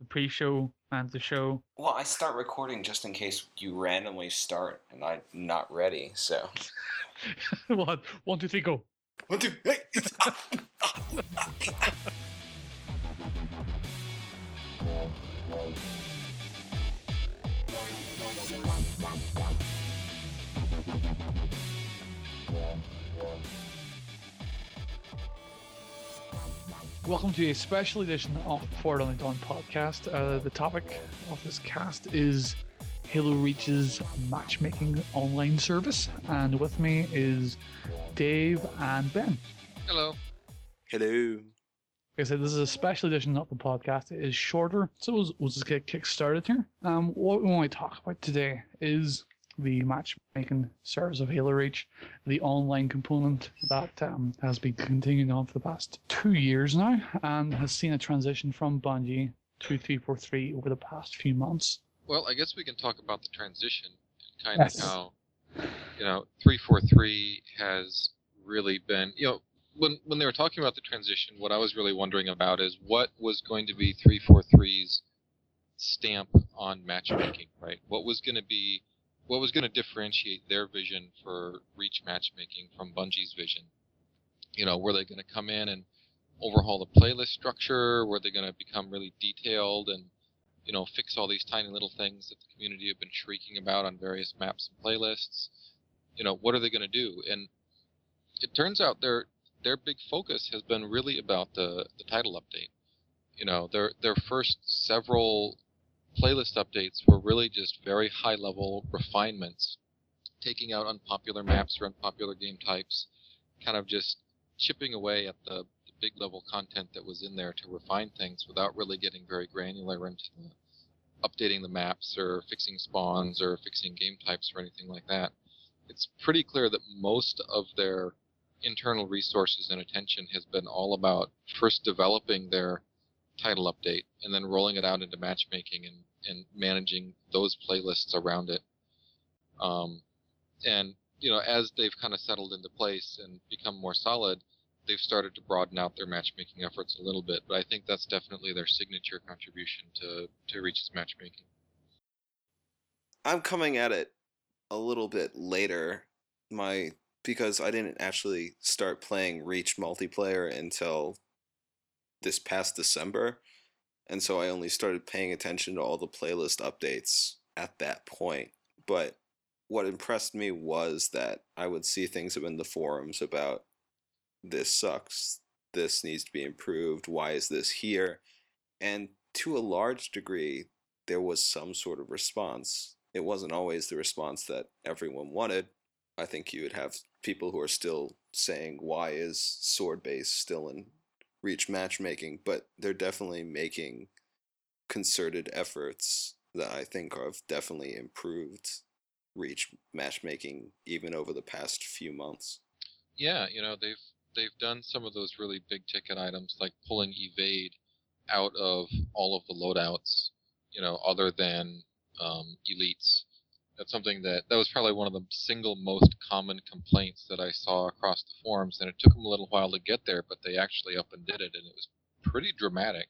the pre-show and the show. Well, I start recording just in case you randomly start and I'm not ready. So One, one, two, three, go. one, two, hey. Welcome to a special edition of Forward Unto Dawn podcast. Uh, the topic of this cast is Halo Reach's matchmaking online service, and with me is Dave and Ben. Hello. Hello. Like I said, this is a special edition of the podcast. It is shorter, so we'll, we'll just get kick started here. Um, what we want to talk about today is the matchmaking service of Halo Reach, the online component that um, has been continuing on for the past two years now and has seen a transition from Bungie to 343 over the past few months. Well, I guess we can talk about the transition and kind of how, you know, 343 has really been, you know, when when they were talking about the transition, what I was really wondering about is what was going to be 343's stamp on matchmaking, right? What was going to be what was going to differentiate their vision for reach matchmaking from Bungie's vision? You know, were they going to come in and overhaul the playlist structure? Were they going to become really detailed and you know, fix all these tiny little things that the community have been shrieking about on various maps and playlists. You know, what are they going to do? And it turns out their their big focus has been really about the the title update. You know, their their first several playlist updates were really just very high level refinements, taking out unpopular maps or unpopular game types, kind of just chipping away at the, the big level content that was in there to refine things without really getting very granular into the updating the maps or fixing spawns or fixing game types or anything like that. It's pretty clear that most of their internal resources and attention has been all about first developing their title update and then rolling it out into matchmaking and, and managing those playlists around it. Um, and you know, as they've kind of settled into place and become more solid, they've started to broaden out their matchmaking efforts a little bit. But I think that's definitely their signature contribution to to Reach's matchmaking. I'm coming at it a little bit later. My because I didn't actually start playing Reach multiplayer until this past December. And so I only started paying attention to all the playlist updates at that point. But what impressed me was that I would see things in the forums about this sucks, this needs to be improved, why is this here? And to a large degree, there was some sort of response. It wasn't always the response that everyone wanted. I think you would have people who are still saying, why is sword base still in reach matchmaking? But they're definitely making concerted efforts that I think have definitely improved reach matchmaking even over the past few months. Yeah, you know they've they've done some of those really big ticket items like pulling evade out of all of the loadouts. You know, other than um, elites. That's something that that was probably one of the single most common complaints that I saw across the forums, and it took them a little while to get there, but they actually up and did it, and it was pretty dramatic,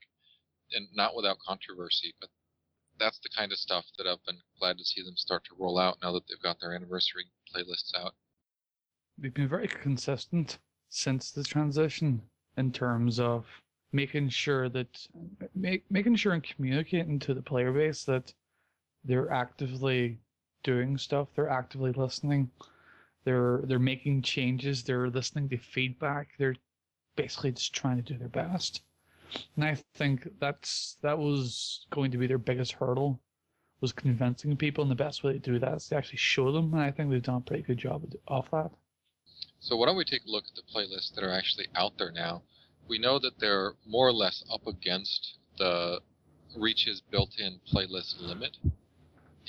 and not without controversy. But that's the kind of stuff that I've been glad to see them start to roll out now that they've got their anniversary playlists out. They've been very consistent since the transition in terms of making sure that make, making sure and communicating to the player base that they're actively doing stuff. They're actively listening. They're they're making changes. They're listening to feedback. They're basically just trying to do their best. And i think that's that was going to be their biggest hurdle was convincing people. And the best way to do that is to actually show them. And i think they've done a pretty good job of that. So why don't we take a look at the playlists that are actually out there now? We know that they're more or less up against the Reach's built-in playlist limit,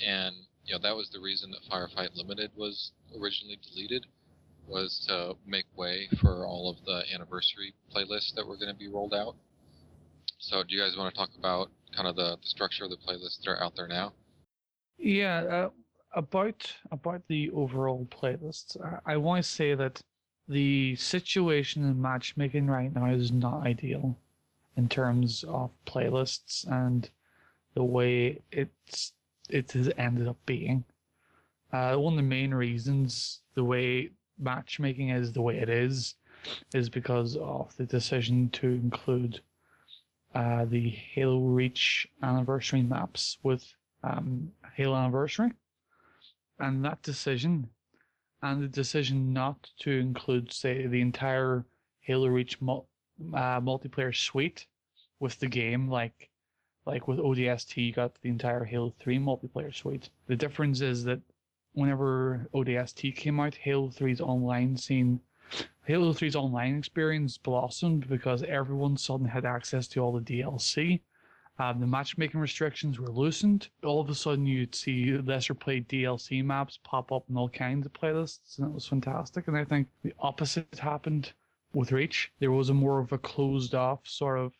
and you know that was the reason that Firefight Limited was originally deleted, was to make way for all of the anniversary playlists that were going to be rolled out. So do you guys want to talk about kind of the, the structure of the playlists that are out there now? Yeah, uh, about about the overall playlists, I, I want to say that the situation in matchmaking right now is not ideal in terms of playlists, and the way it's it has ended up being. Uh, one of the main reasons the way matchmaking is the way it is is because of the decision to include uh, the Halo Reach anniversary maps with um, Halo Anniversary, and that decision, and the decision not to include, say, the entire Halo Reach mul- uh, multiplayer suite with the game, like like with ODST, you got the entire Halo 3 multiplayer suite. The difference is that whenever ODST came out, Halo 3's online scene, Halo 3's online experience blossomed because everyone suddenly had access to all the DLC. Um, the matchmaking restrictions were loosened. All of a sudden, you'd see lesser played DLC maps pop up in all kinds of playlists, and it was fantastic. And I think the opposite happened with Reach. There was a more of a closed off sort of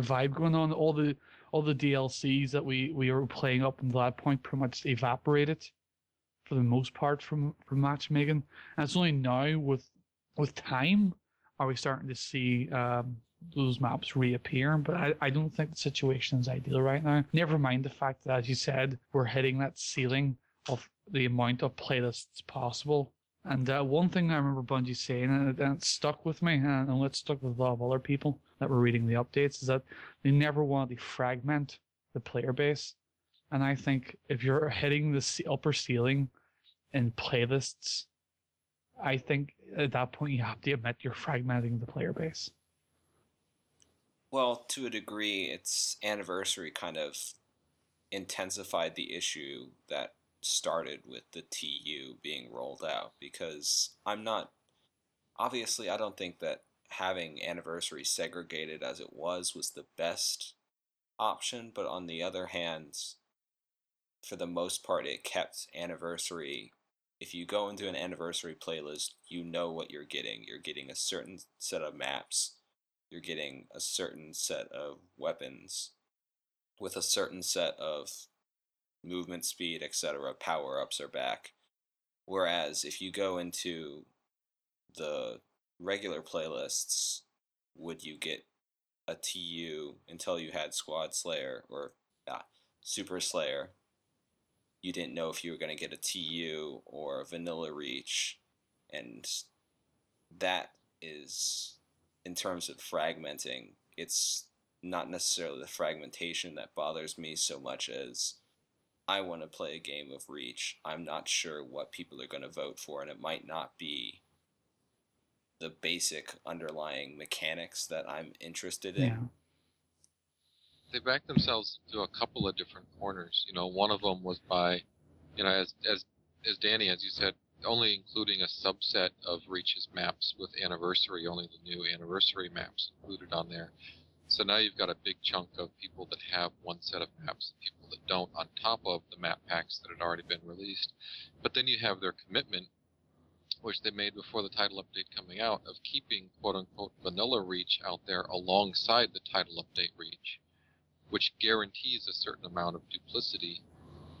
vibe going on. All the all the DLCs that we we were playing up until that point pretty much evaporated for the most part from from matchmaking. And it's only now with with time are we starting to see um, those maps reappear. But I, I don't think the situation is ideal right now. Never mind the fact that, as you said, we're hitting that ceiling of the amount of playlists possible. And uh, one thing I remember Bungie saying, and it, and it stuck with me, and know it stuck with a lot of other people that were reading the updates, is that they never want to fragment the player base. And I think if you're hitting the upper ceiling in playlists, I think at that point you have to admit you're fragmenting the player base. Well, to a degree, its anniversary kind of intensified the issue that started with the TU being rolled out because I'm not obviously I don't think that having anniversary segregated as it was was the best option, but on the other hand, for the most part it kept anniversary if you go into an anniversary playlist, you know what you're getting. You're getting a certain set of maps. You're getting a certain set of weapons with a certain set of movement speed, etc. Power ups are back. Whereas if you go into the regular playlists, would you get a TU until you had Squad Slayer or ah, Super Slayer? You didn't know if you were going to get a TU or a Vanilla Reach, and that is, in terms of fragmenting, it's not necessarily the fragmentation that bothers me so much as I want to play a game of Reach. I'm not sure what people are going to vote for, and it might not be the basic underlying mechanics that I'm interested in. Yeah. they backed themselves into a couple of different corners. You know, one of them was by, you know, as as as Danny, as you said, only including a subset of Reach's maps with anniversary, only the new anniversary maps included on there. So now you've got a big chunk of people that have one set of maps and people that don't on top of the map packs that had already been released. But then you have their commitment, which they made before the title update coming out, of keeping quote unquote vanilla reach out there alongside the title update reach which guarantees a certain amount of duplicity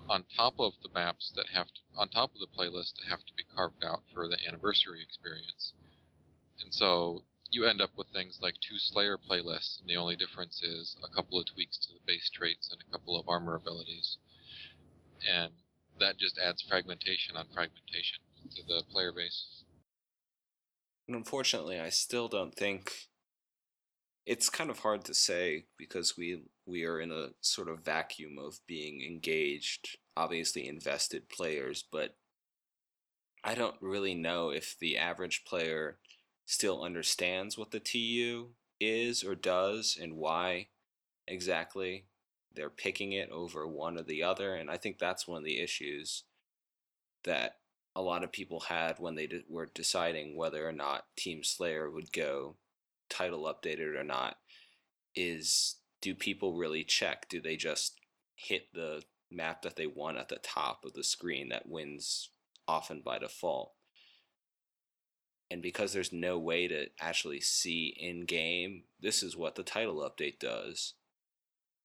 on top of the maps that have to, on top of the playlist that have to be carved out for the anniversary experience. And so you end up with things like two Slayer playlists, and the only difference is a couple of tweaks to the base traits and a couple of armor abilities. And that just adds fragmentation on fragmentation to the player base. And unfortunately, I still don't think it's kind of hard to say because we we are in a sort of vacuum of being engaged, obviously invested players, but I don't really know if the average player still understands what the TU is or does and why exactly they're picking it over one or the other and I think that's one of the issues that a lot of people had when they de- were deciding whether or not Team Slayer would go title updated or not is do people really check? Do they just hit the map that they want at the top of the screen that wins often by default? And because there's no way to actually see in game, this is what the title update does.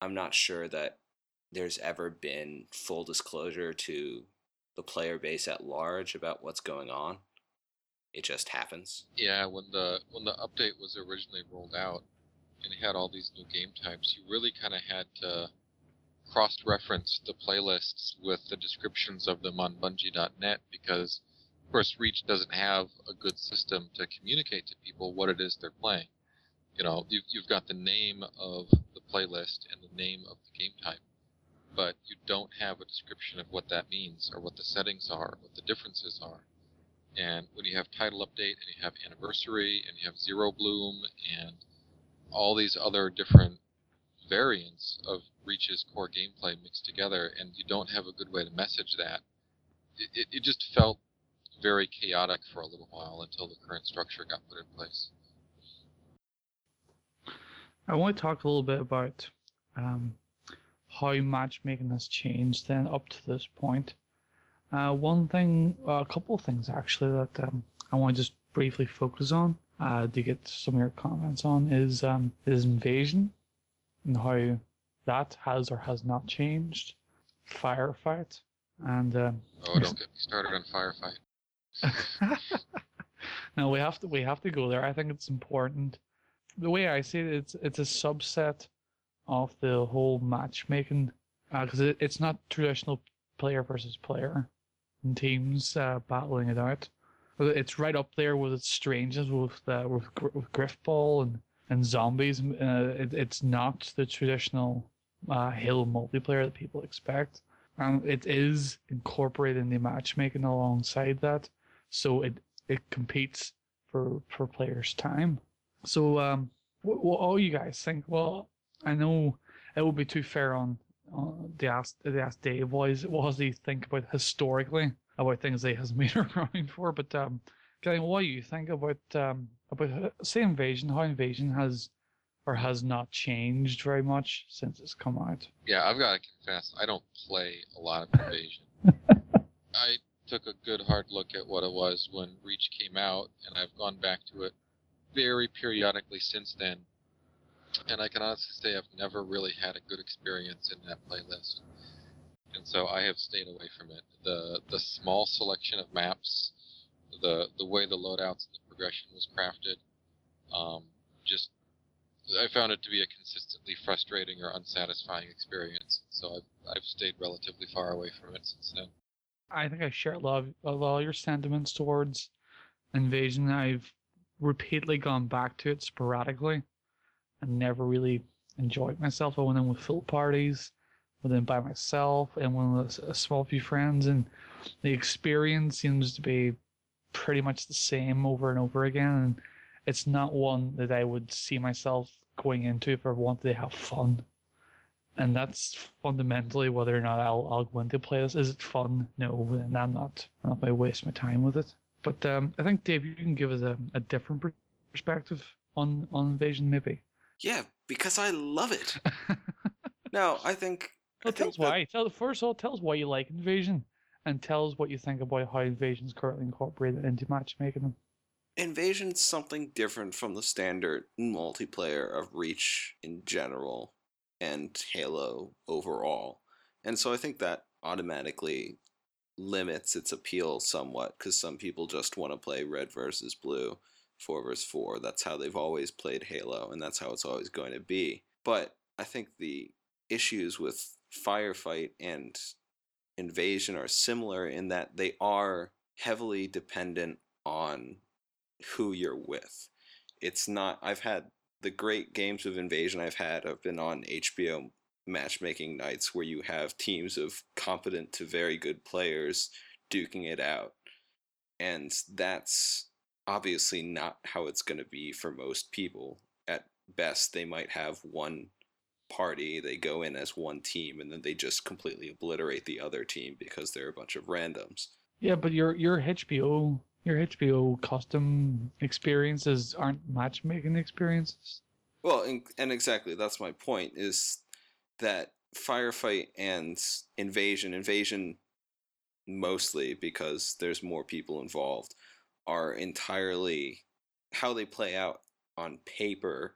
I'm not sure that there's ever been full disclosure to the player base at large about what's going on. It just happens. Yeah, when the when the update was originally rolled out and it had all these new game types, you really kind of had to cross-reference the playlists with the descriptions of them on Bungie.net because, of course, Reach doesn't have a good system to communicate to people what it is they're playing. You know, you've, you've got the name of the playlist and the name of the game type, but you don't have a description of what that means or what the settings are, what the differences are. And when you have title update and you have anniversary and you have zero bloom and all these other different variants of Reach's core gameplay mixed together, and you don't have a good way to message that, it, it just felt very chaotic for a little while until the current structure got put in place. I want to talk a little bit about um, how matchmaking has changed then up to this point. Uh, one thing, uh, a couple of things actually that um, I want to just briefly focus on uh, to get some of your comments on is um, is invasion and how that has or has not changed. Firefight and um, Oh, don't get me started on firefight. no, we have to we have to go there. I think it's important. The way I see it, it's it's a subset of the whole matchmaking because it, it's not traditional player versus player and teams uh, battling it out. It's right up there with its strangeness with uh, with, Gr- with Griffball and and zombies. Uh, it, it's not the traditional uh, Halo multiplayer that people expect. And it is incorporated in the matchmaking alongside that, so it it competes for for players' time. So, um, what, what all you guys think? Well, I know it would be too fair on the ask the ask Dave what is what does he think about historically about things that he has made around for, but um, Gillian, what do you think about um about say invasion? How invasion has or has not changed very much since it's come out. Yeah, I've got to confess, I don't play a lot of Invasion. I took a good hard look at what it was when Reach came out, and I've gone back to it very periodically since then. And I can honestly say I've never really had a good experience in that playlist. And so I have stayed away from it. The the small selection of maps, the the way the loadouts and the progression was crafted, um, just I found it to be a consistently frustrating or unsatisfying experience. So I've I've stayed relatively far away from it since then. I think I share a lot of, a lot of your sentiments towards Invasion. I've repeatedly gone back to it sporadically and never really enjoyed myself. I went in with full parties, went in by myself, and went with a small few friends, and the experience seems to be pretty much the same over and over again. And it's not one that I would see myself going into if I wanted to have fun. And that's fundamentally whether or not I'll, I'll go into play this. Is it fun? No, and I'm not. I'm not going to waste my time with it. But um, I think Dave, you can give us a, a different perspective on on Invasion, maybe. Yeah, because I love it. now, I think. Well, I tell us why. Tell first of all, tell us why you like Invasion, and tell us what you think about how Invasion is currently incorporated into matchmaking. Invasion's something different from the standard multiplayer of Reach in general and Halo overall. And so I think that automatically limits its appeal somewhat because some people just want to play red versus blue, four versus four. That's how they've always played Halo, and that's how it's always going to be. But I think the issues with Firefight and Invasion are similar in that they are heavily dependent on who you're with. It's not. I've had the great games of Invasion I've had I've been on HBO matchmaking nights where you have teams of competent to very good players duking it out. And that's obviously not how it's going to be for most people. At best, they might have one party, they go in as one team, and then they just completely obliterate the other team because they're a bunch of randoms. Yeah, but your your HBO your HBO custom experiences aren't matchmaking experiences. Well, and, and exactly that's my point is that firefight and invasion, invasion mostly because there's more people involved, are entirely how they play out on paper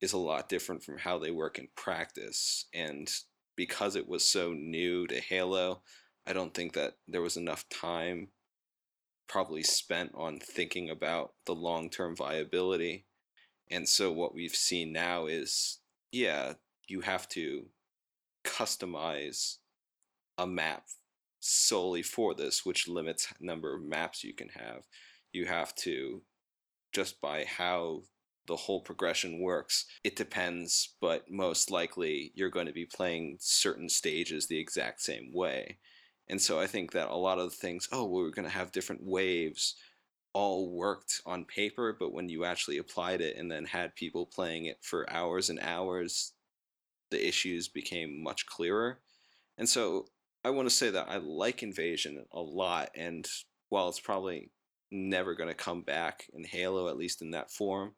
is a lot different from how they work in practice. And because it was so new to Halo, I don't think that there was enough time probably spent on thinking about the long term viability. And so what we've seen now is, yeah, you have to customize a map solely for this, which limits number of maps you can have. You have to just by how the whole progression works. It depends, but most likely you're going to be playing certain stages the exact same way. And so I think that a lot of the things, oh, we're going to have different waves, all worked on paper, but when you actually applied it and then had people playing it for hours and hours, the issues became much clearer. And so I want to say that I like Invasion a lot, and while it's probably never going to come back in Halo, at least in that form,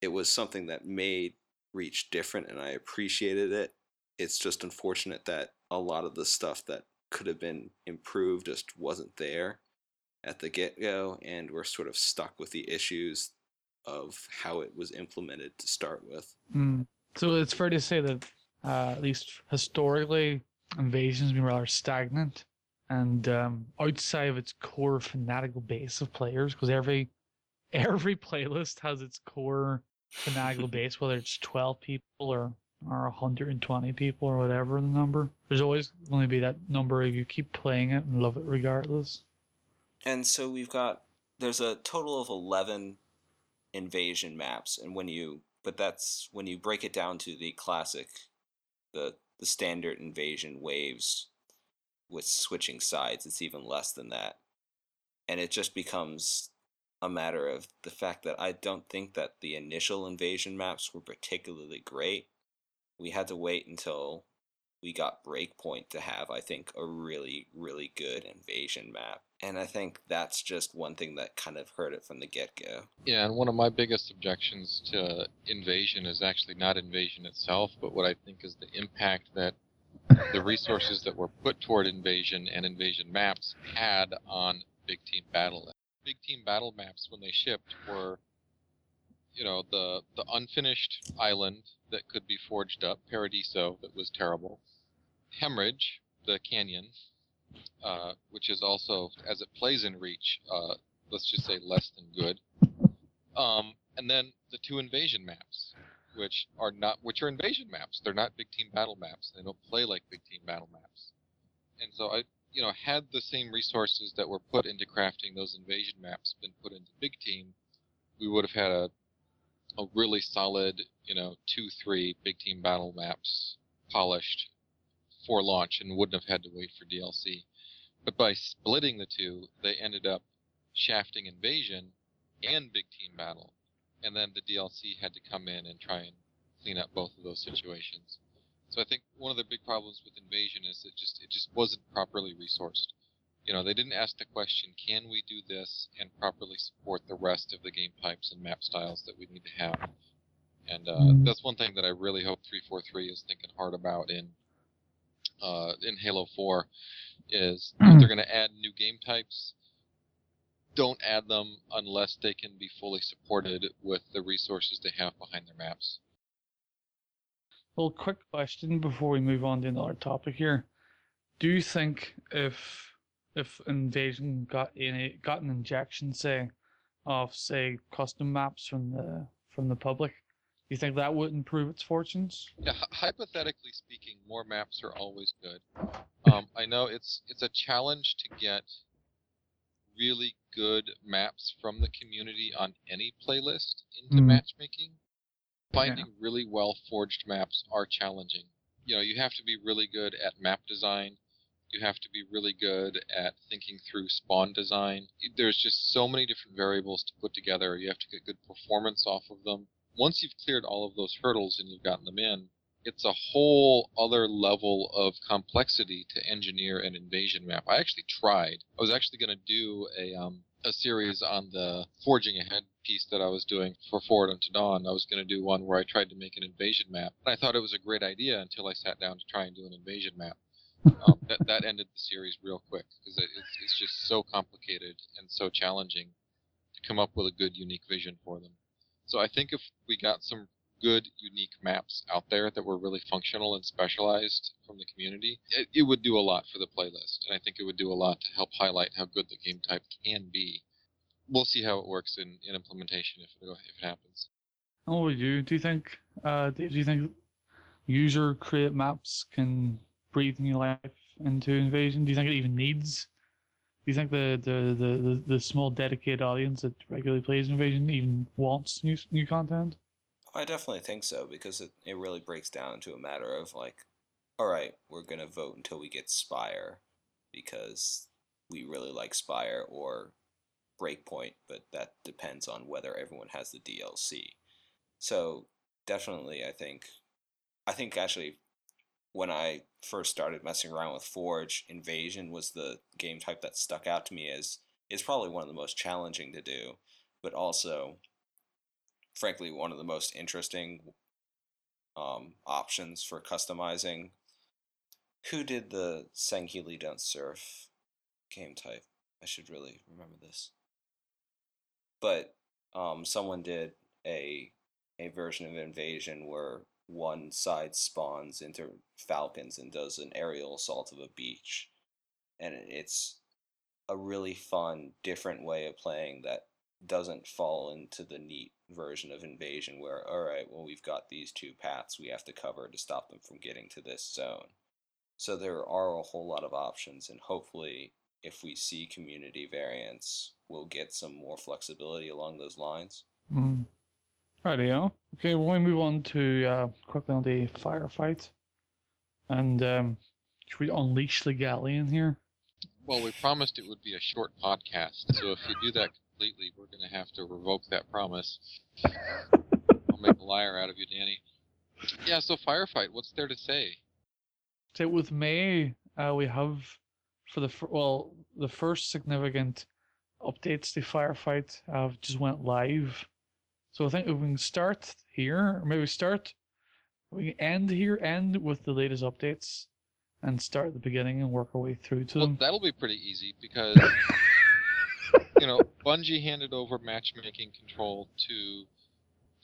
it was something that made Reach different, and I appreciated it. It's just unfortunate that a lot of the stuff that could have been improved just wasn't there at the get go, and we're sort of stuck with the issues of how it was implemented to start with. Mm. So it's fair to say that, uh, at least historically, Invasion's been rather stagnant, and um, outside of its core fanatical base of players, because every every playlist has its core fanatical base, whether it's twelve people or or 120 people or whatever the number. There's always going to be that number if you keep playing it and love it regardless. And so we've got there's a total of 11 invasion maps and when you but that's when you break it down to the classic the the standard invasion waves with switching sides it's even less than that and it just becomes a matter of the fact that I don't think that the initial invasion maps were particularly great we had to wait until we got Breakpoint to have, I think, a really, really good invasion map. And I think that's just one thing that kind of hurt it from the get go. Yeah, and one of my biggest objections to invasion is actually not invasion itself, but what I think is the impact that the resources that were put toward invasion and invasion maps had on big team battle. Big team battle maps, when they shipped, were you know the the unfinished island that could be forged up, Paradiso that was terrible, Hemorrhage, the canyon, uh, which is also as it plays in Reach, uh, let's just say less than good, um, and then the two invasion maps, which are not which are invasion maps. They're not big team battle maps. They don't play like big team battle maps, and so I. You know, had the same resources that were put into crafting those invasion maps been put into big team, we would have had a a really solid, you know, two, three big team battle maps polished for launch and wouldn't have had to wait for DLC. But by splitting the two, they ended up shafting invasion and big team battle. And then the DLC had to come in and try and clean up both of those situations. So I think one of the big problems with invasion is it just it just wasn't properly resourced you know, they didn't ask the question, can we do this and properly support the rest of the game types and map styles that we need to have? And uh, mm. that's one thing that I really hope 343 is thinking hard about in uh, in Halo 4 is if they're going to add new game types, don't add them unless they can be fully supported with the resources they have behind their maps. Well, quick question before we move on to another topic here. Do you think if if Invasion got any got an injection, say, of say custom maps from the from the public, do you think that would improve its fortunes? Yeah, hypothetically speaking, more maps are always good. Um, I know it's it's a challenge to get really good maps from the community on any playlist into mm. matchmaking. Finding yeah. really well forged maps are challenging. You know, you have to be really good at map design you have to be really good at thinking through spawn design. There's just so many different variables to put together. You have to get good performance off of them. Once you've cleared all of those hurdles and you've gotten them in, it's a whole other level of complexity to engineer an invasion map. I actually tried. I was actually going to do a um, a series on the forging ahead piece that I was doing for Forward Unto Dawn. I was going to do one where I tried to make an invasion map. And I thought it was a great idea until I sat down to try and do an invasion map um, that that ended the series real quick because it, it's it's just so complicated and so challenging to come up with a good unique vision for them. So I think if we got some good unique maps out there that were really functional and specialized from the community, it, it would do a lot for the playlist, and I think it would do a lot to help highlight how good the game type can be. We'll see how it works in, in implementation if it, if it happens. Oh, you do you think? Uh, do you think user create maps can breathe new life into Invasion? Do you think it even needs? Do you think the the, the, the, the small dedicated audience that regularly plays Invasion even wants new new content? I definitely think so because it, it really breaks down to a matter of like, all right, we're gonna vote until we get Spire because we really like Spire or Breakpoint, but that depends on whether everyone has the DLC. So definitely, I think, I think actually, when I first started messing around with Forge, Invasion was the game type that stuck out to me as is probably one of the most challenging to do, but also, frankly, one of the most interesting um, options for customizing. Who did the Sangheili Don't Surf game type? I should really remember this. But um, someone did a a version of Invasion where one side spawns into falcons and does an aerial assault of a beach, and it's a really fun, different way of playing that doesn't fall into the neat version of Invasion where, all right, well, we've got these two paths we have to cover to stop them from getting to this zone. So there are a whole lot of options, and hopefully, if we see community variants, we'll get some more flexibility along those lines. Mm. Rightio. Okay, well, we move on to uh, quickly on the firefight, and um, should we unleash the Galleon here? Well, we promised it would be a short podcast, so if you do that completely, we're going to have to revoke that promise. I'll make a liar out of you, Danny. Yeah, so firefight. What's there to say? So with May, uh, we have for the fir- well the first significant updates to firefight uh, just went live. So I think if we can start here, or maybe start, we can end here, end with the latest updates, and start at the beginning and work our way through to Well, them. that'll be pretty easy because you know Bungie handed over matchmaking control to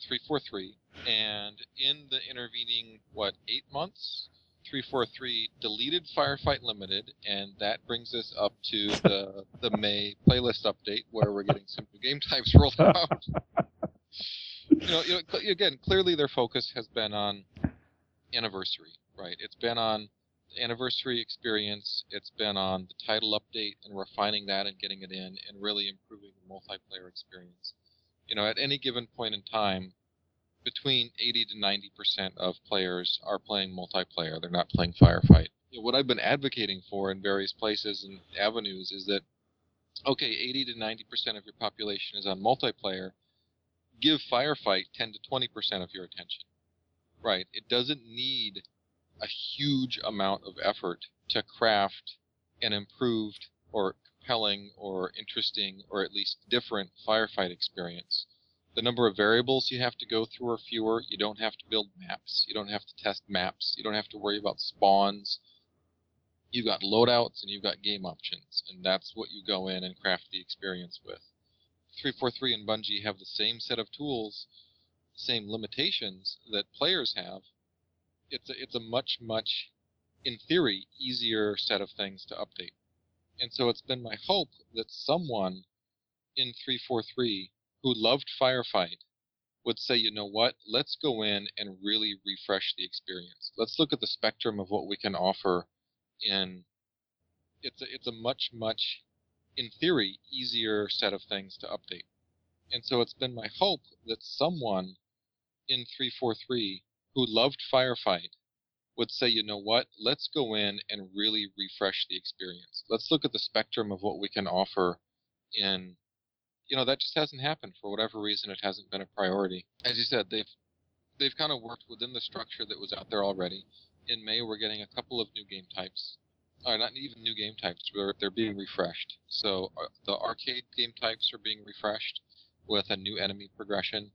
343, and in the intervening what eight months, 343 deleted Firefight Limited, and that brings us up to the the May playlist update where we're getting some new game types rolled out. you know, you know, again, clearly their focus has been on anniversary, right? It's been on anniversary experience. It's been on the title update and refining that and getting it in and really improving the multiplayer experience. You know, at any given point in time, between 80 to 90 percent of players are playing multiplayer. They're not playing firefight. You know, what I've been advocating for in various places and avenues is that okay, 80 to 90 percent of your population is on multiplayer. Give firefight 10 to 20 percent of your attention. Right. It doesn't need a huge amount of effort to craft an improved or compelling or interesting or at least different firefight experience. The number of variables you have to go through are fewer. You don't have to build maps. You don't have to test maps. You don't have to worry about spawns. You've got loadouts and you've got game options, and that's what you go in and craft the experience with. 343 and Bungie have the same set of tools, same limitations that players have, it's a, it's a much much in theory easier set of things to update. And so it's been my hope that someone in 343 who loved firefight would say you know what? Let's go in and really refresh the experience. Let's look at the spectrum of what we can offer in it's a, it's a much much in theory easier set of things to update. And so it's been my hope that someone in 343 who loved firefight would say, you know what, let's go in and really refresh the experience. Let's look at the spectrum of what we can offer in you know, that just hasn't happened for whatever reason it hasn't been a priority. As you said, they've they've kind of worked within the structure that was out there already. In May we're getting a couple of new game types. Or not even new game types, they're, they're being refreshed. So uh, the arcade game types are being refreshed with a new enemy progression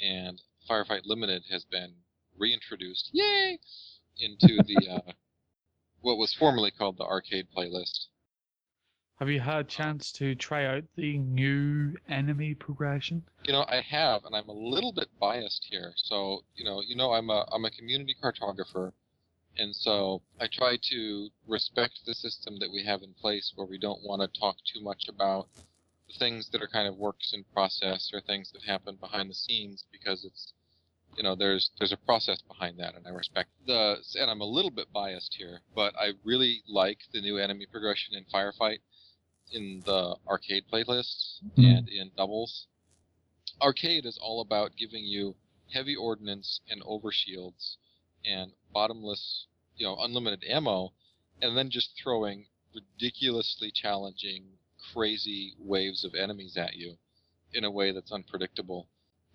and Firefight Limited has been reintroduced, yay, into the uh, what was formerly called the arcade playlist. Have you had a chance to try out the new enemy progression? You know, I have, and I'm a little bit biased here. So, you know, you know, I'm a I'm a community cartographer, and so I try to respect the system that we have in place, where we don't want to talk too much about the things that are kind of works in process or things that happen behind the scenes, because it's you know, there's there's a process behind that, and I respect the. And I'm a little bit biased here, but I really like the new enemy progression in Firefight in the arcade playlists Mhm. and in doubles. Arcade is all about giving you heavy ordnance and overshields and bottomless, you know, unlimited ammo, and then just throwing ridiculously challenging, crazy waves of enemies at you in a way that's unpredictable.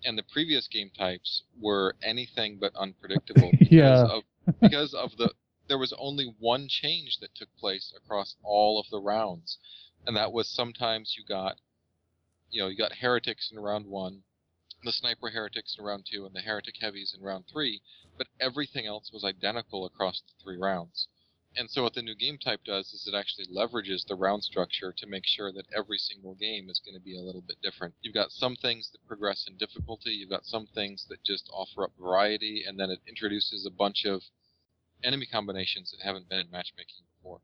And the previous game types were anything but unpredictable because Yeah. of because of the there was only one change that took place across all of the rounds. And that was sometimes you got you know, you got heretics in round one, the sniper heretics in round two, and the heretic heavies in round three, but everything else was identical across the three rounds. And so what the new game type does is it actually leverages the round structure to make sure that every single game is going to be a little bit different. You've got some things that progress in difficulty, you've got some things that just offer up variety, and then it introduces a bunch of enemy combinations that haven't been in matchmaking before.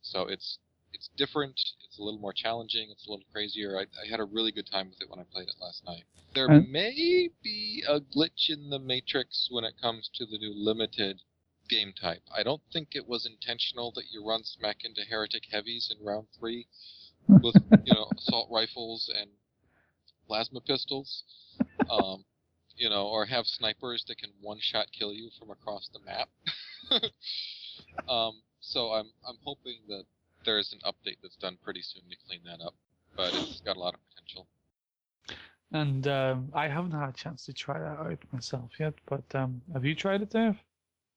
So it's it's different, it's a little more challenging, it's a little crazier. I, I had a really good time with it when I played it last night. There may be a glitch in the matrix when it comes to the new limited game type. I don't think it was intentional that you run smack into heretic heavies in round three with you know assault rifles and plasma pistols, um, you know, or have snipers that can one shot kill you from across the map. um, so I'm I'm hoping that there is an update that's done pretty soon to clean that up, but it's got a lot of potential. And um, I haven't had a chance to try that out myself yet, but um, have you tried it, Dave?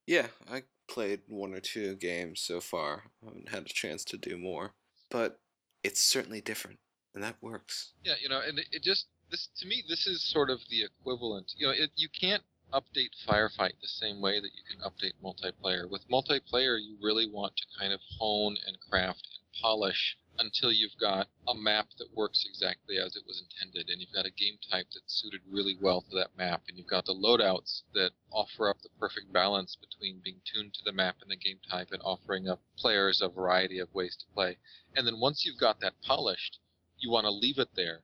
Yeah, I played one or two games so far. I haven't had a chance to do more. But it's certainly different, and that works. Yeah, you know, and it, it just this to me this is sort of the equivalent. You know, it, you can't update Firefight the same way that you can update multiplayer. With multiplayer, you really want to kind of hone and craft and polish until you've got a map that works exactly as it was intended, and you've got a game type that's suited really well to that map, and you've got the loadouts that offer up the perfect balance between being tuned to the map and the game type and offering up players a variety of ways to play. And then once you've got that polished, you want to leave it there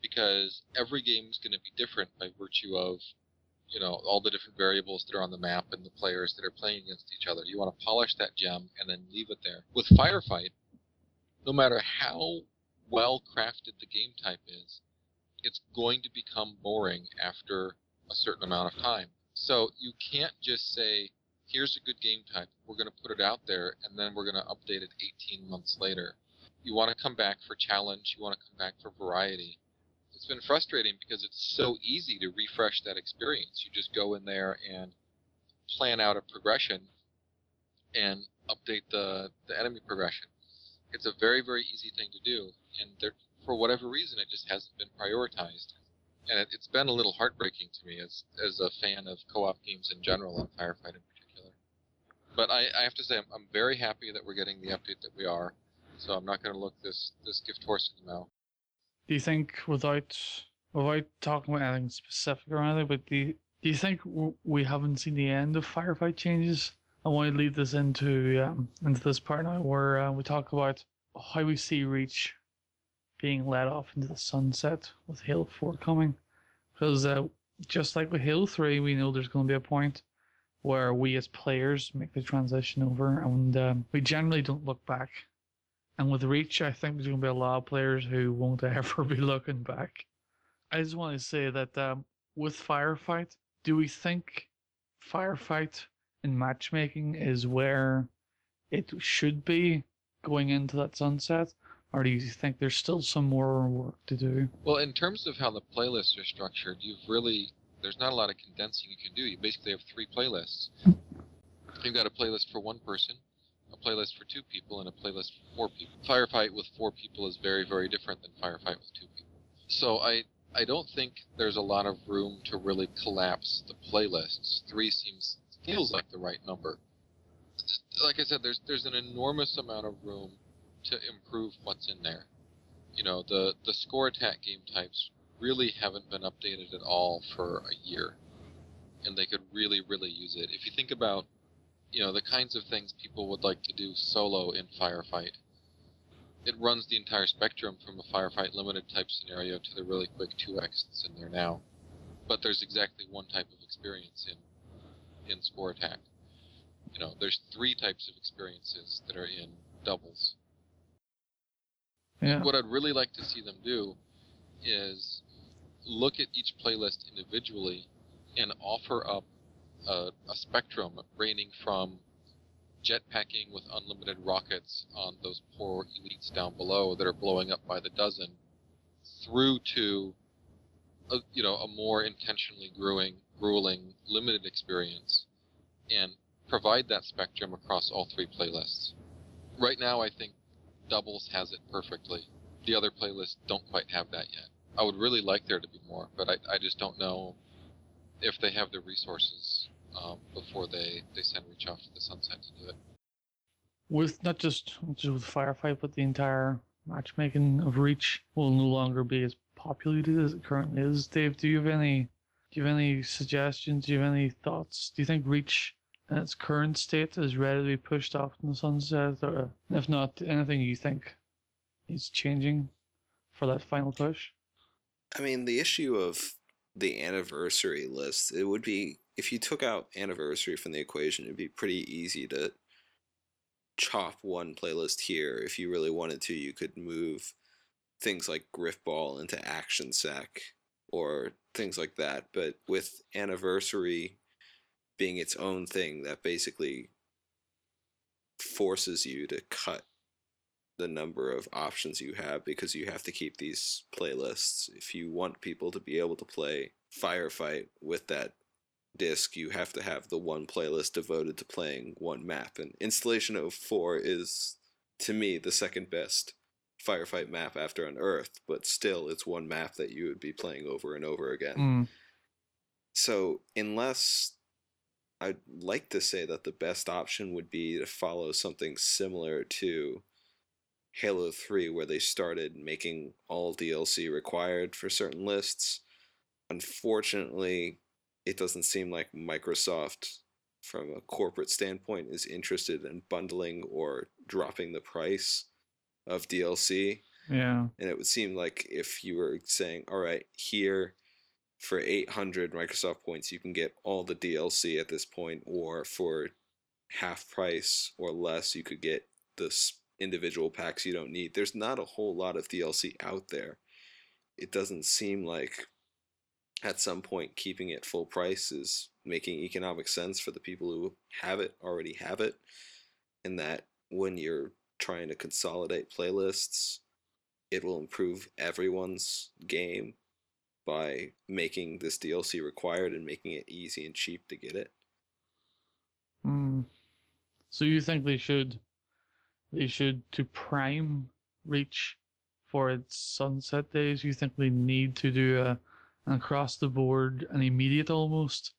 because every game is going to be different by virtue of you know all the different variables that are on the map and the players that are playing against each other. You want to polish that gem and then leave it there. With Firefight, no matter how well crafted the game type is, it's going to become boring after a certain amount of time. So you can't just say, here's a good game type, we're going to put it out there, and then we're going to update it 18 months later. You want to come back for challenge, you want to come back for variety. It's been frustrating because it's so easy to refresh that experience. You just go in there and plan out a progression and update the, the enemy progression. It's a very, very easy thing to do, and there, for whatever reason, it just hasn't been prioritized. And it, it's been a little heartbreaking to me as as a fan of co-op games in general and Firefight in particular. But I, I have to say, I'm, I'm very happy that we're getting the update that we are. So I'm not going to look this this gift horse in the mouth. Do you think, without without talking about anything specific or anything, but do you, do you think we haven't seen the end of firefight changes? I want to lead this into um, into this part now, where uh, we talk about how we see Reach being led off into the sunset with Halo Four coming, because uh, just like with Halo Three, we know there's going to be a point where we as players make the transition over, and um, we generally don't look back. And with Reach, I think there's going to be a lot of players who won't ever be looking back. I just want to say that um, with Firefight, do we think Firefight in matchmaking is where it should be going into that sunset? Or do you think there's still some more work to do? Well, in terms of how the playlists are structured, you've really there's not a lot of condensing you can do. You basically have three playlists. You've got a playlist for one person, a playlist for two people, and a playlist for four people. Firefight with four people is very, very different than Firefight with two people. So I I don't think there's a lot of room to really collapse the playlists. Three seems feels like the right number. Like I said, there's there's an enormous amount of room to improve what's in there. You know, the the score attack game types really haven't been updated at all for a year, and they could really really use it. If you think about, you know, the kinds of things people would like to do solo in Firefight, it runs the entire spectrum from a Firefight limited type scenario to the really quick 2x that's in there now. but there's exactly one type of experience in in score attack. You know, there's three types of experiences that are in doubles. Yeah. What I'd really like to see them do is look at each playlist individually and offer up a, a spectrum ranging from jetpacking with unlimited rockets on those poor elites down below that are blowing up by the dozen, through to a, you know a more intentionally grueling, grueling limited experience, and provide that spectrum across all three playlists. Right now, I think doubles has it perfectly. The other playlists don't quite have that yet. I would really like there to be more, but I, I just don't know if they have the resources um, before they, they send Reach off to the sunset to do it. With not just, just with Firefight, but the entire matchmaking of Reach will no longer be as populated as it currently is. Dave, do you have any do you have any suggestions? Do you have any thoughts? Do you think Reach in its current state is ready to be pushed off in the sunset? Or uh, if not, anything you think is changing for that final push? I mean, the issue of the anniversary list, it would be if you took out anniversary from the equation, it'd be pretty easy to chop one playlist here. If you really wanted to, you could move things like Grifball into Action Sack or things like that. But with anniversary being its own thing, that basically forces you to cut the number of options you have because you have to keep these playlists. If you want people to be able to play Firefight with that disc, you have to have the one playlist devoted to playing one map. And Installation 04 is, to me, the second best Firefight map after Unearthed, but still, it's one map that you would be playing over and over again. Mm. So, unless I'd like to say that the best option would be to follow something similar to Halo 3, where they started making all DLC required for certain lists. Unfortunately, it doesn't seem like Microsoft, from a corporate standpoint, is interested in bundling or dropping the price of DLC. Yeah. And it would seem like if you were saying, all right, here for 800 Microsoft points, you can get all the DLC at this point, or for half price or less, you could get the individual packs you don't need. There's not a whole lot of DLC out there. It doesn't seem like at some point keeping it full price is making economic sense for the people who have it already have it and that when you're trying to consolidate playlists it will improve everyone's game by making this DLC required and making it easy and cheap to get it. Mm. So you think they should they should to prime reach for its sunset days, you think they need to do a an across the board an immediate almost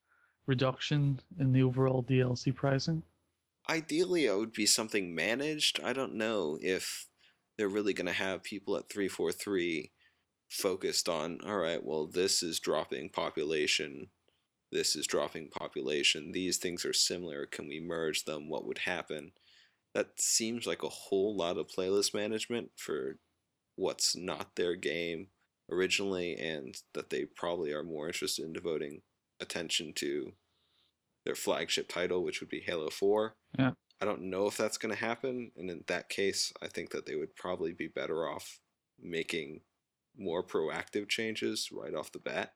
reduction in the overall DLC pricing? Ideally, it would be something managed. I don't know if they're really going to have people at 343 focused on, all right, well, this is dropping population, this is dropping population, these things are similar, can we merge them? What would happen? That seems like a whole lot of playlist management for what's not their game originally, and that they probably are more interested in devoting attention to their flagship title, which would be Halo 4. Yeah. I don't know if that's going to happen, and in that case, I think that they would probably be better off making more proactive changes right off the bat.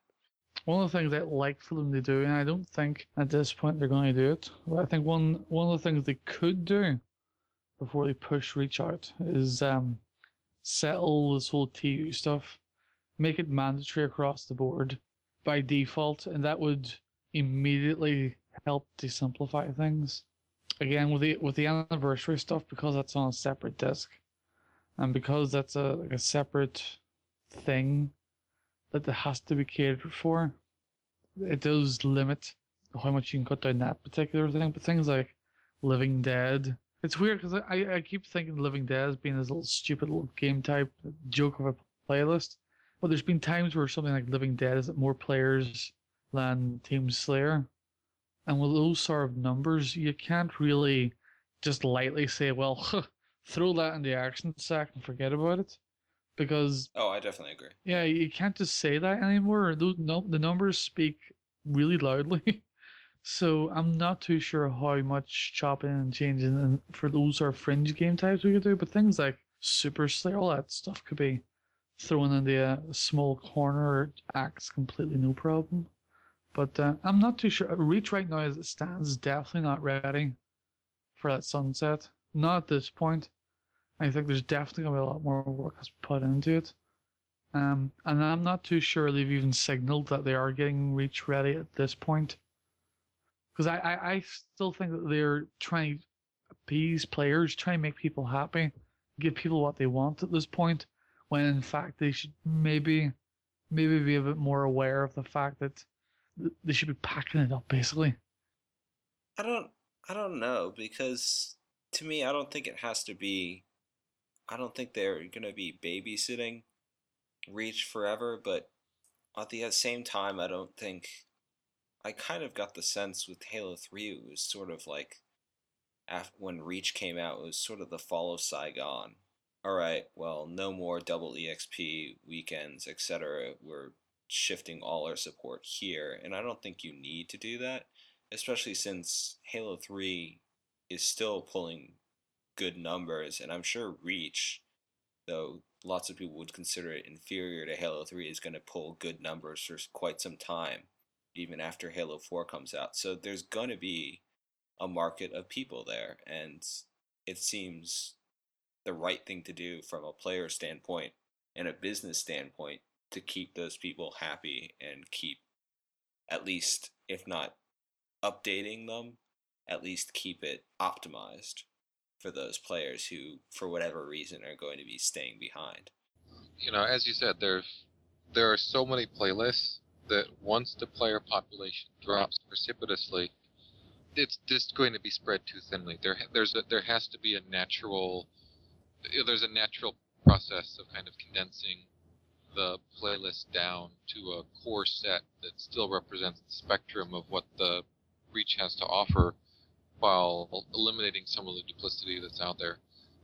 One of the things I'd like for them to do, and I don't think at this point they're going to do it, but I think one one of the things they could do before they push reach out is um, settle this whole TU stuff, make it mandatory across the board by default, and that would immediately help to simplify things. Again, with the with the anniversary stuff, because that's on a separate disk, and because that's a like a separate thing that it has to be catered for, it does limit how much you can cut down that particular thing. But things like Living Dead, it's weird because I, I keep thinking Living Dead as being this little stupid little game type joke of a playlist. But there's been times where something like Living Dead is at more players than Team Slayer. And with those sort of numbers, you can't really just lightly say, well, throw that in the action sack and forget about it. because Oh, I definitely agree. yeah, you can't just say that anymore. Those no, the numbers speak really loudly. So I'm not too sure how much chopping and changing and for those are fringe game types we could do, but things like Super Slayer, all that stuff could be thrown into a uh, small corner acts completely no problem. But uh, I'm not too sure. Reach right now as it stands is definitely not ready for that sunset. Not at this point. I think there's definitely gonna be a lot more work that's put into it. Um, and I'm not too sure they've even signaled that they are getting Reach ready at this point. Because I, I, I still think that they're trying to appease players, try and make people happy, give people what they want at this point, when in fact they should maybe maybe be a bit more aware of the fact that th- they should be packing it up basically. I don't I don't know because to me I don't think it has to be I don't think they're going to be babysitting Reach forever, but at the same time I don't think I kind of got the sense with Halo 3 it was sort of like when Reach came out it was sort of the fall of Saigon. All right, well, no more double EXP weekends, etc. We're shifting all our support here, and I don't think you need to do that especially since Halo 3 is still pulling good numbers, and I'm sure Reach, though lots of people would consider it inferior to Halo 3, is going to pull good numbers for quite some time, even after Halo 4 comes out. So there's going to be a market of people there, and it seems the right thing to do from a player standpoint and a business standpoint to keep those people happy and keep at least, if not updating them, at least keep it optimized for those players who, for whatever reason, are going to be staying behind. You know, as you said, there there are so many playlists that once the player population drops precipitously, it's just going to be spread too thinly. There there's a, there has to be a natural there's a natural process of kind of condensing the playlist down to a core set that still represents the spectrum of what the Reach has to offer while eliminating some of the duplicity that's out there.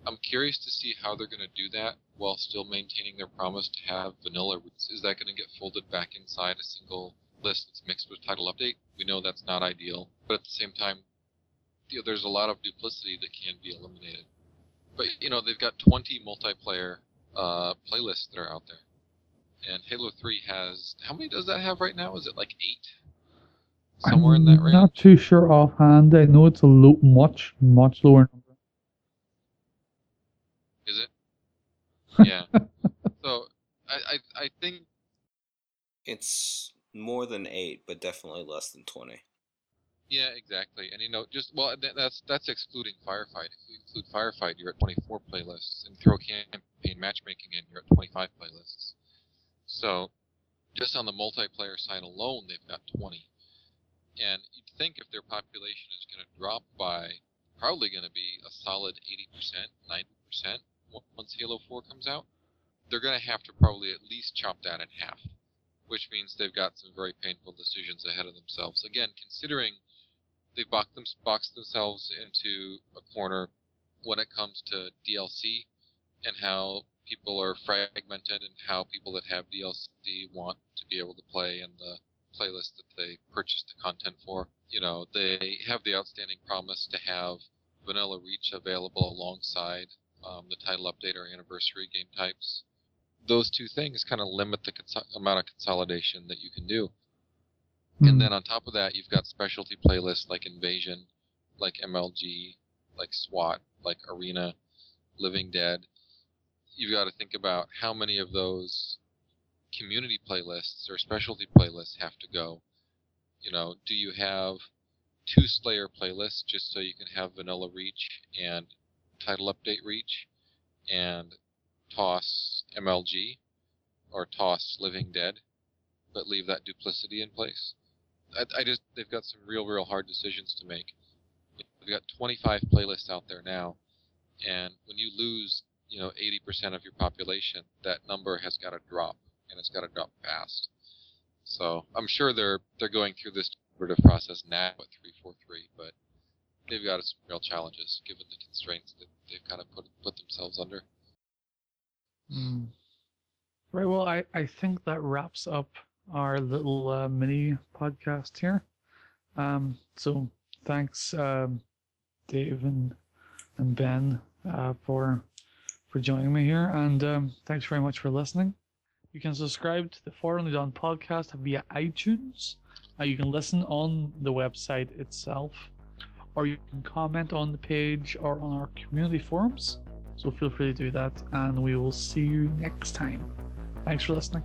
I'm curious to see how they're going to do that while still maintaining their promise to have vanilla roots. Is that going to get folded back inside a single list that's mixed with title update? We know that's not ideal, but at the same time, you know, there's a lot of duplicity that can be eliminated. But you know, they've got 20 multiplayer uh, playlists that are out there, and Halo 3 has how many does that have right now? Is it like eight? Somewhere in that I'm range. not too sure offhand. I know it's a lo- much much lower number. Is it? Yeah. so I, I I think It's more than eight, but definitely less than 20. yeah exactly, and you know just well that's that's excluding firefight. If you include firefight, you're at 24 playlists, and throw campaign matchmaking in, you're at 25 playlists. So just on the multiplayer side alone, they've got 20. And you'd think if their population is going to drop by probably going to be a solid 80%, 90% once Halo 4 comes out, they're going to have to probably at least chop that in half, which means they've got some very painful decisions ahead of themselves. Again, considering they've boxed, them, boxed themselves into a corner when it comes to DLC and how people are fragmented and how people that have DLC want to be able to play in the playlist that they purchased the content for. You know, they have the outstanding promise to have Vanilla Reach available alongside um, the title update or anniversary game types. Those two things kind of limit the cons- amount of consolidation that you can do. Hmm. And then on top of that, you've got specialty playlists like Invasion, like MLG, like SWAT, like Arena, Living Dead. You've got to think about how many of those community playlists or specialty playlists have to go. You know, do you have two Slayer playlists just so you can have Vanilla Reach and Title Update Reach and toss MLG or toss Living Dead, but leave that duplicity in place? I, I just they've got some real, real hard decisions to make. They've got 25 playlists out there now, and when you lose, you know, 80% of your population, that number has got to drop, and it's got to drop fast. So I'm sure they're they're going through this iterative process now at 343, but they've got some real challenges given the constraints that they've kind of put put themselves under. Mm. Right. Well, I, I think that wraps up our little uh, mini podcast here. Um, so thanks, um, Dave and, and Ben, uh, for for joining me here, and um, thanks very much for listening. You can subscribe to the Forward Unto Dawn podcast via iTunes. Uh, you can listen on the website itself, or you can comment on the page or on our community forums. So feel free to do that, and we will see you next time. Thanks for listening.